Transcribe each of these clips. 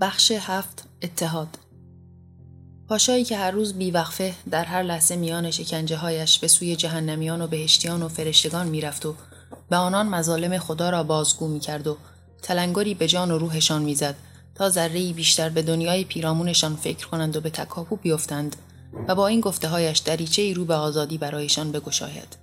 بخش هفت اتحاد. پاشایی که هر روز بیوقفه در هر لحظه میان شکنجه هایش به سوی جهنمیان و بهشتیان و فرشتگان می‌رفت و به آنان مظالم خدا را بازگو می‌کرد و تلنگری به جان و روحشان می‌زد تا ذره بیشتر به دنیای پیرامونشان فکر کنند و به تکاپو بیفتند و با این گفته هایش دریچه ای رو به آزادی برایشان بگشاید.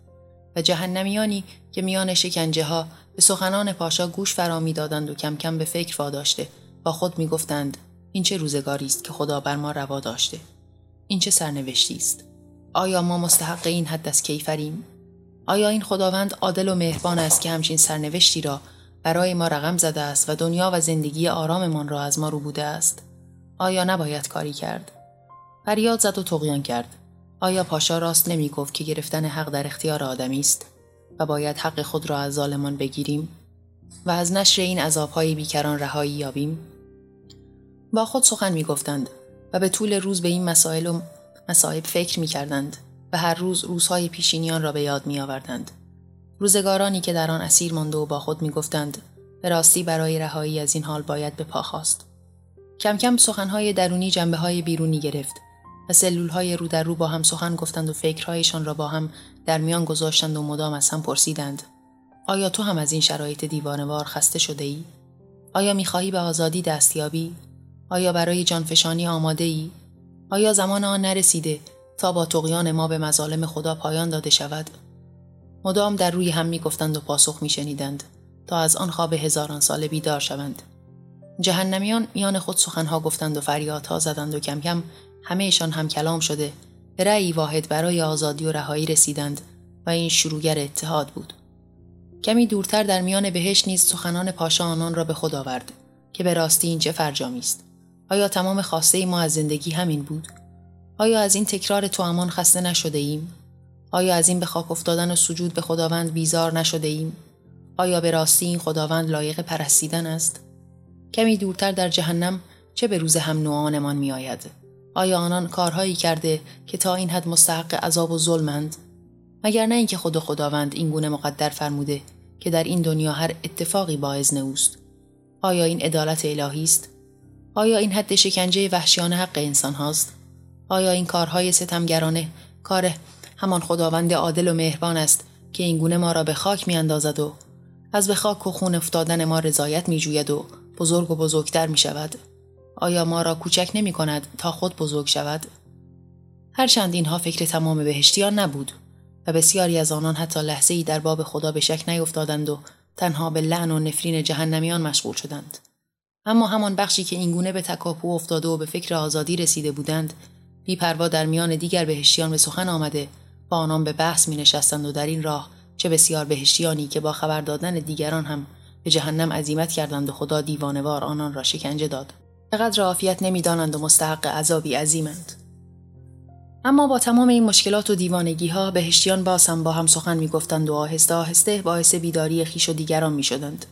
و جهنمیانی که میان شکنجه ها به سخنان پاشا گوش فرا دادند و کم کم به فکر واداشته با خود می‌گفتند این چه روزگاری است که خدا بر ما روا داشته. این چه سرنوشتی است. آیا ما مستحق این حد از کیفریم؟ آیا این خداوند عادل و مهربان است که همچین سرنوشتی را برای ما رقم زده است و دنیا و زندگی آراممان را از ما رو بوده است؟ آیا نباید کاری کرد؟ فریاد زد و تقیان کرد. آیا پاشا راست نمی گفت که گرفتن حق در اختیار آدمی است و باید حق خود را از ظالمان بگیریم؟ و از نشر این عذابهای بیکران رهایی یابیم؟ با خود سخن می گفتند و به طول روز به این مسائل و مصائب فکر می کردند و هر روز روزهای پیشینیان را به یاد می آوردند. روزگارانی که در آن اسیر مانده و با خود می گفتند به راستی برای رهایی از این حال باید به پا خواست. کم کم سخنهای درونی جنبه های بیرونی گرفت و سلول های رو در رو با هم سخن گفتند و فکرهایشان را با هم در میان گذاشتند و مدام از هم پرسیدند آیا تو هم از این شرایط دیوانوار خسته شده ای؟ آیا می‌خواهی به آزادی دستیابی؟ آیا برای جانفشانی آماده ای؟ آیا زمان آن نرسیده تا با تقیان ما به مظالم خدا پایان داده شود؟ مدام در روی هم می‌گفتند و پاسخ میشنیدند تا از آن خواب هزاران ساله بیدار شوند. جهنمیان میان خود سخنها گفتند و فریادها زدند و کم کم همهشان هم کلام شده به رأی واحد برای آزادی و رهایی رسیدند و این شروعگر اتحاد بود. کمی دورتر در میان بهش نیز سخنان پاشا آنان را به خود آورد که به راستی این چه فرجامی است آیا تمام خواسته ما از زندگی همین بود؟ آیا از این تکرار تو امان خسته نشده ایم؟ آیا از این به خاک افتادن و سجود به خداوند بیزار نشده ایم؟ آیا به راستی این خداوند لایق پرستیدن است؟ کمی دورتر در جهنم چه به روز هم نوعانمان می آید؟ آیا آنان کارهایی کرده که تا این حد مستحق عذاب و ظلمند مگر نه اینکه خود خداوند این گونه مقدر فرموده که در این دنیا هر اتفاقی با اذن اوست آیا این عدالت الهی است؟ آیا این حد شکنجه وحشیانه حق انسان هاست؟ آیا این کارهای ستمگرانه کار همان خداوند عادل و مهربان است که این گونه ما را به خاک می اندازد و از به خاک و خون افتادن ما رضایت می جوید و بزرگ و بزرگتر می شود آیا ما را کوچک نمی کند تا خود بزرگ شود؟ هرچند اینها فکر تمام بهشتیان نبود و بسیاری از آنان حتی لحظه ای در باب خدا به شک نیفتادند و تنها به لعن و نفرین جهنمیان مشغول شدند. اما همان بخشی که اینگونه به تکاپو افتاده و به فکر آزادی رسیده بودند بیپروا در میان دیگر بهشتیان به سخن آمده با آنان به بحث می نشستند و در این راه چه بسیار بهشتیانی که با خبر دادن دیگران هم به جهنم عزیمت کردند و خدا دیوانوار آنان را شکنجه داد. چقدر عافیت نمی‌دانند و مستحق عذابی عظیمند. اما با تمام این مشکلات و دیوانگی ها بهشتیان باز هم با هم سخن می گفتند و آهسته آهسته باعث بیداری خیش و دیگران می شدند.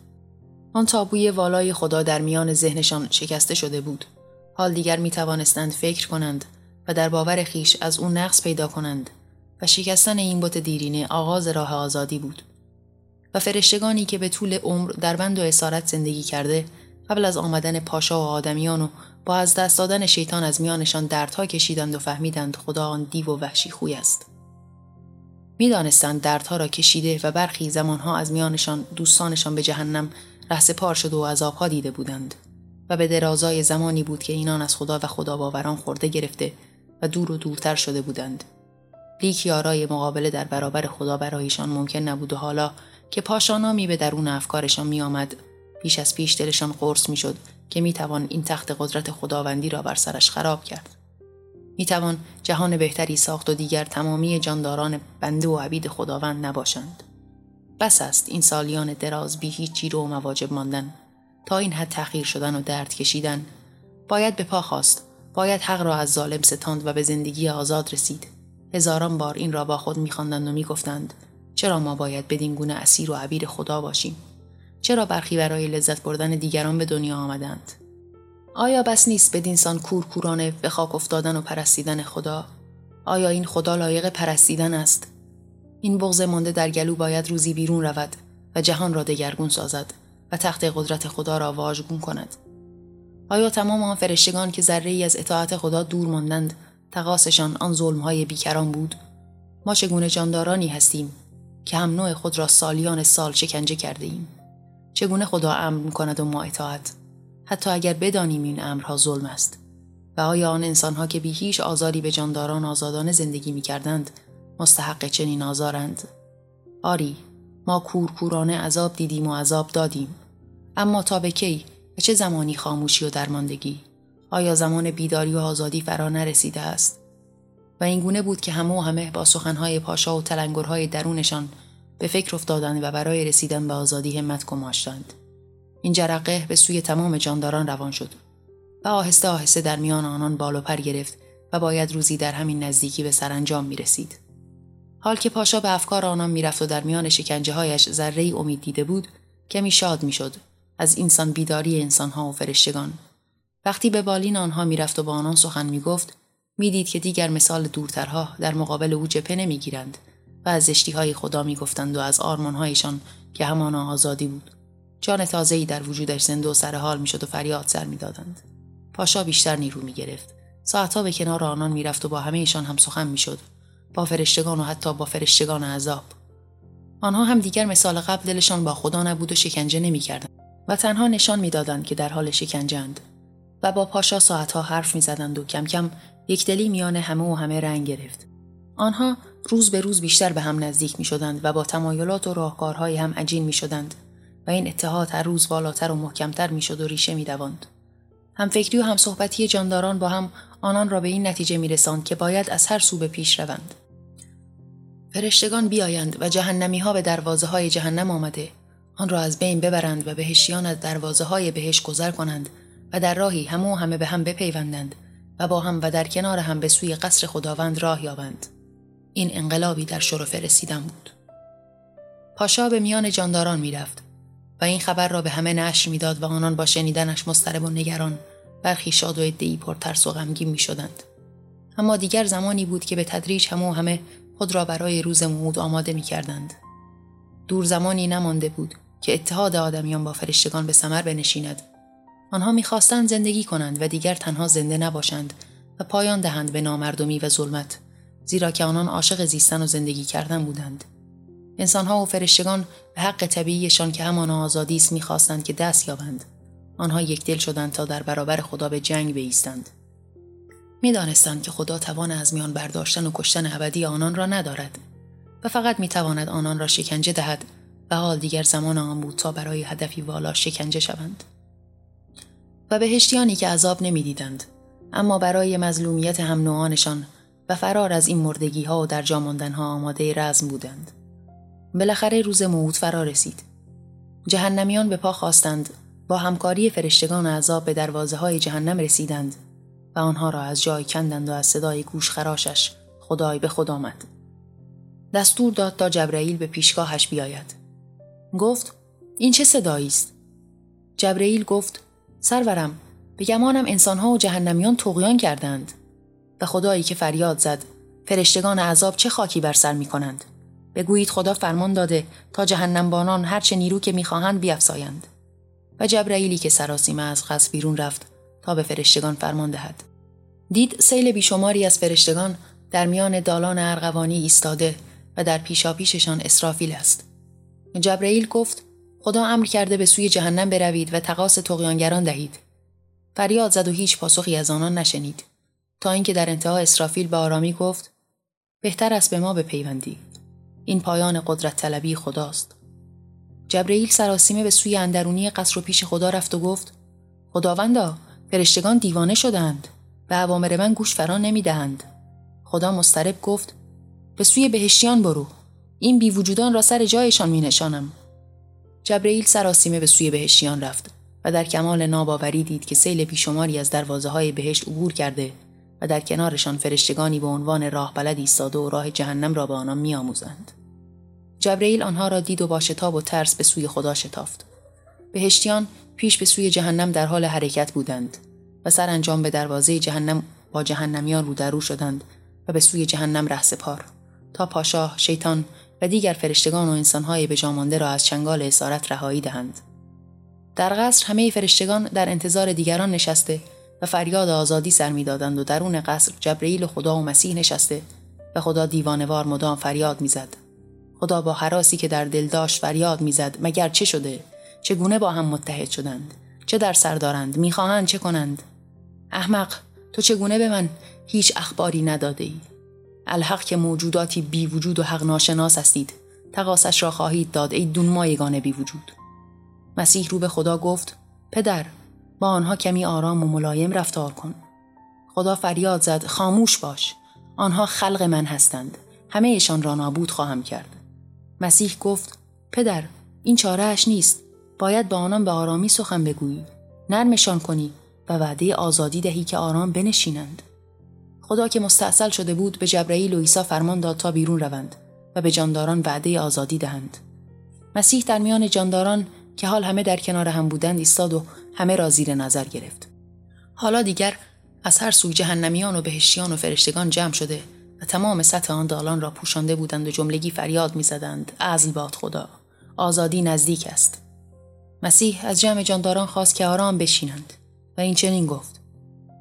آن تابوی والای خدا در میان ذهنشان شکسته شده بود. حال دیگر می توانستند فکر کنند و در باور خیش از اون نقص پیدا کنند و شکستن این بت دیرینه آغاز راه آزادی بود. و فرشتگانی که به طول عمر در بند و اسارت زندگی کرده قبل از آمدن پاشا و آدمیان و با از دست دادن شیطان از میانشان دردها کشیدند و فهمیدند خدا آن دیو و وحشی خوی است. می‌دانستند دردها را کشیده و برخی زمانها از میانشان دوستانشان به جهنم پار شده و عذابها دیده بودند و به درازای زمانی بود که اینان از خدا و خدا باوران خورده گرفته و دور و دورتر شده بودند. لیک یارای مقابله در برابر خدا برایشان ممکن نبود و حالا که پاشانامی به درون افکارشان می آمد پیش از پیش دلشان قرص می شد که می توان این تخت قدرت خداوندی را بر سرش خراب کرد. می توان جهان بهتری ساخت و دیگر تمامی جانداران بنده و عبید خداوند نباشند. بس است این سالیان دراز بی هیچ جیرو و مواجب ماندن. تا این حد تغییر شدن و درد کشیدن. باید به پا خواست. باید حق را از ظالم ستاند و به زندگی آزاد رسید. هزاران بار این را با خود میخواندند و می‌گفتند. چرا ما باید بدین گونه اسیر و عبیر خدا باشیم؟ چرا برخی برای لذت بردن دیگران به دنیا آمدند؟ آیا بس نیست بدینسان کورکورانه به خاک افتادن و پرستیدن خدا؟ آیا این خدا لایق پرستیدن است؟ این بغض مانده در گلو باید روزی بیرون رود و جهان را دگرگون سازد و تخت قدرت خدا را واژگون کند. آیا تمام آن فرشتگان که ذره ای از اطاعت خدا دور ماندند تقاسشان آن ظلمهای بیکران بود؟ ما چگونه جاندارانی هستیم که هم نوع خود را سالیان سال شکنجه کرده ایم چگونه خدا امر کند و ما اطاعت؟ حتی اگر بدانیم این امرها ظلم است. و آیا آن انسانها که بی هیچ آزاری به جانداران آزادانه زندگی می کردند مستحق چنین آزارند. آری ما کورکورانه عذاب دیدیم و عذاب دادیم. اما تا به کی و چه زمانی خاموشی و درماندگی؟ آیا زمان بیداری و آزادی فرا نرسیده است؟ و اینگونه بود که همه و همه با سخنهای پاشا و تلنگرهای درونشان به فکر افتادند و برای رسیدن به آزادی همت کماشتند این جرقه به سوی تمام جانداران روان شد و آهسته آهسته در میان آنان بال و پر گرفت و باید روزی در همین نزدیکی به سرانجام می رسید. حال که پاشا به افکار آنان می‌رفت و در میان شکنجه هایش ذره امید دیده بود کمی شاد می‌شد از اینسان بیداری انسانها و فرشتگان. وقتی به بالین آنها می‌رفت و با آنان سخن می‌گفت می‌دید که دیگر مثال دورترها در مقابل او جپه نمی‌گیرند و از های خدا می‌گفتند و از آرمانهایشان که همانا آزادی بود. جان تازه‌ای در وجودش زنده و سر حال می‌شد و فریاد سر می‌دادند. پاشا بیشتر نیرو می‌گرفت. ساعتها به کنار آنان می‌رفت و با همهشان هم سخن می‌شد. با فرشتگان و حتی با فرشتگان عذاب آنها هم دیگر مثال قبل دلشان با خدا نبود و شکنجه نمی‌کردند و تنها نشان می‌دادند که در حال شکنجند و با پاشا ساعتها حرف می‌زدند و کم کم یکدلی میان همه و همه رنگ گرفت آنها روز به روز بیشتر به هم نزدیک می شدند و با تمایلات و راهکارهای هم عجین می شدند و این اتحاد هر روز بالاتر و محکمتر می شد و ریشه می دواند. هم فکری و هم صحبتی جانداران با هم آنان را به این نتیجه می رساند که باید از هر سو به پیش روند. فرشتگان بیایند و جهنمی ها به دروازه های جهنم آمده آن را از بین ببرند و بهشیان از دروازه های بهش گذر کنند و در راهی همه و همه به هم بپیوندند و با هم و در کنار هم به سوی قصر خداوند راه یابند. این انقلابی در شرف رسیدن بود. پاشا به میان جانداران می‌رفت و این خبر را به همه نشر می‌داد و آنان با شنیدنش مضطرب و نگران برخی شاد و عدهای پرترس و غمگین می‌شدند اما دیگر زمانی بود که به تدریج همه و همه خود را برای روز موعود آماده می‌کردند. دور زمانی نمانده بود که اتحاد آدمیان با فرشتگان به ثمر بنشیند. آنها می‌خواستند زندگی کنند و دیگر تنها زنده نباشند و پایان دهند به نامردمی و ظلمت زیرا که آنان عاشق زیستن و زندگی کردن بودند. انسانها و فرشتگان به حق طبیعیشان که همان آزادی است می‌خواستند که دست یابند. آنها یک دل شدند تا در برابر خدا به جنگ بایستند می‌دانستند که خدا توان از میان برداشتن و کشتن ابدی آنان را ندارد و فقط می‌تواند آنان را شکنجه دهد و حال دیگر زمان آن بود تا برای هدفی والا شکنجه شوند. و بهشتیانی که عذاب نمی‌دیدند اما برای مظلومیت هم نوعانشان و فرار از این مردگی ها و در جاماندن ها آماده رزم بودند. بالاخره روز موعود فرا رسید. جهنمیان به پا خواستند با همکاری فرشتگان عذاب به دروازه های جهنم رسیدند. و آنها را از جای کندند و از صدای گوش خراشش خدای به خود آمد. دستور داد تا جبرئیل به پیشگاهش بیاید. گفت این چه صدایی است؟ جبرئیل گفت سرورم به گمانم انسانها و جهنمیان تقیان کردند و خدایی که فریاد زد فرشتگان عذاب چه خاکی بر سر می کنند. بگویید خدا فرمان داده تا جهنم بانان هرچه نیرو که می‌خواهند بیافزایند و جبرائیلی که سراسیمه از قصد بیرون رفت تا به فرشتگان فرمان دهد. دید سیل بیشماری از فرشتگان در میان دالان ارغوانی ایستاده و در پیشاپیششان اسرافیل است. جبرائیل گفت خدا امر کرده به سوی جهنم بروید و تقاس تقیانگران دهید. فریاد زد و هیچ پاسخی از آنان نشنید. تا اینکه در انتها اسرافیل به آرامی گفت بهتر است به ما بپیوندی. این پایان قدرت طلبی خداست. جبرئیل سراسیمه به سوی اندرونی قصر و پیش خدا رفت و گفت خداوندا فرشتگان دیوانه شدند به اوامر من گوش فران نمی‌دهند. خدا مسترب گفت به سوی بهشتیان برو این بی وجودان را سر جایشان می نشانم. جبرئیل سراسیمه به سوی بهشتیان رفت و در کمال ناباوری دید که سیل بیشماری از دروازه های بهشت عبور کرده و در کنارشان فرشتگانی به عنوان راه بلد ایستاده و راه جهنم را به آنان میآموزند. جبرئیل آنها را دید و با شتاب و ترس به سوی خدا شتافت. بهشتیان پیش به سوی جهنم در حال حرکت بودند و سرانجام به دروازه جهنم با جهنمیان رو در رو شدند و به سوی جهنم ره سپار تا پاشاه شیطان و دیگر فرشتگان و انسانهای به جامانده را از چنگال اسارت رهایی دهند. در قصر همه فرشتگان در انتظار دیگران نشسته و فریاد آزادی سر می‌دادند و درون قصر جبرئیل خدا و مسیح نشسته و خدا دیوانوار مدام فریاد می‌زد. خدا با حراسی که در دل داشت فریاد می‌زد مگر چه شده؟ چگونه با هم متحد شدند؟ چه در سر دارند؟ می‌خواهند چه کنند؟ احمق تو چگونه به من هیچ اخباری نداده ای الحق که موجوداتی بی وجود و حق ناشناس هستید. تقاسش را خواهید داد ای دون مایگان بی وجود مسیح رو به خدا گفت پدر با آنها کمی آرام و ملایم رفتار کن. خدا فریاد زد خاموش باش آنها خلق من هستند. همهشان را نابود خواهم کرد. مسیح گفت پدر این چارهش نیست. باید با آنان به آرامی سخن بگویی نرمشان کنی و وعده آزادی دهی که آرام بنشینند. خدا که مستاصل شده بود به جبرئیل و عیسی فرمان داد تا بیرون روند و به جانداران وعده آزادی دهند. مسیح در میان جانداران که حال همه در کنار هم بودند ایستاد و همه را زیر نظر گرفت. حالا دیگر از هر سوی جهنمیان و بهشتیان و فرشتگان جمع شده و تمام سطح آن دالان را پوشانده بودند و جملگی فریاد می‌زدند. ازل باد خدا آزادی نزدیک است. مسیح از جمع جانداران خواست که آرام بشینند و این چنین گفت.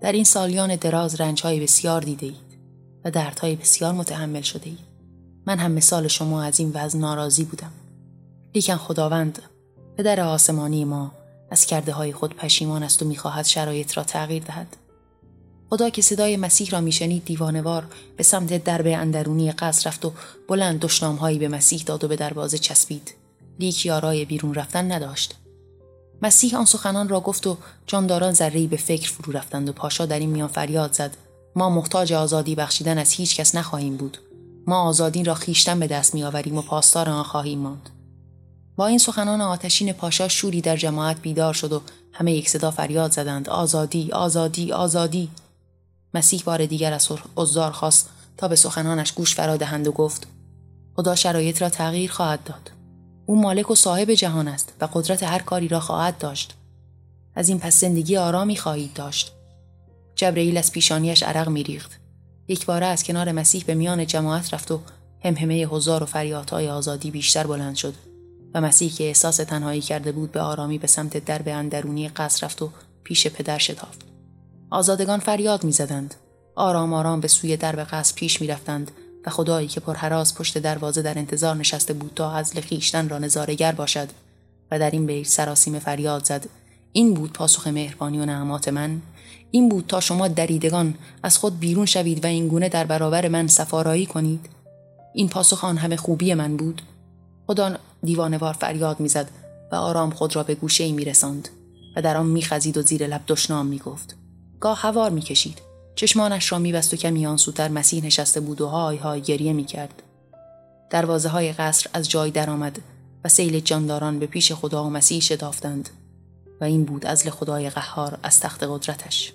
در این سالیان دراز رنجهای بسیار دیده اید و دردهای بسیار متحمل شده اید. من هم مثال شما از این وضع ناراضی بودم. لیکن خداوند پدر آسمانی ما از کرده های خود پشیمان است و می‌خواهد شرایط را تغییر دهد. خدا که صدای مسیح را میشنید دیوانوار به سمت درب اندرونی قصر رفت و بلند دشنامهایی به مسیح داد و به دروازه چسبید. لیک یارای بیرون رفتن نداشت. مسیح آن سخنان را گفت و جانداران ذرهای به فکر فرو رفتند و پاشا در این میان فریاد زد. ما محتاج آزادی بخشیدن از هیچ کس نخواهیم بود. ما آزادی را خیشتن به دست میآوریم و پاسدار آن خواهیم ماند. با این سخنان آتشین پاشا شوری در جماعت بیدار شد و همه یک صدا فریاد زدند. آزادی آزادی آزادی. مسیح بار دیگر از عذار خواست تا به سخنانش گوش فرا دهند و گفت خدا شرایط را تغییر خواهد داد. او مالک و صاحب جهان است و قدرت هر کاری را خواهد داشت. از این پس زندگی آرامی خواهید داشت. جبرئیل از پیشانیش عرق میریخت. یک باره از کنار مسیح به میان جماعت رفت و همهمه هزار و فریادهای آزادی بیشتر بلند شد و مسیح که احساس تنهایی کرده بود به آرامی به سمت درب اندرونی قصر رفت و پیش پدر شتافت. آزادگان فریاد می‌زدند. آرام آرام به سوی درب قصر پیش می‌رفتند. و خدایی که پرهراس پشت دروازه در انتظار نشسته بود تا از خیشتن را نظارگر باشد و در این بیت سراسیم فریاد زد این بود پاسخ مهربانی و نعمات من این بود تا شما دریدگان از خود بیرون شوید و این گونه در برابر من سفارایی کنید این پاسخ آن همه خوبی من بود خدا دیوانوار فریاد می‌زد و آرام خود را به گوشه ای می رسند و در آن میخزید و زیر لب دشنام می گفت. گاه هوار می کشید. چشمانش را میبست و کمی آنسوتر مسیح نشسته بود و های های گریه می کرد. دروازه های قصر از جای درآمد و سیل جانداران به پیش خدا و مسیح شتافتند و این بود ازل خدای قهار از تخت قدرتش.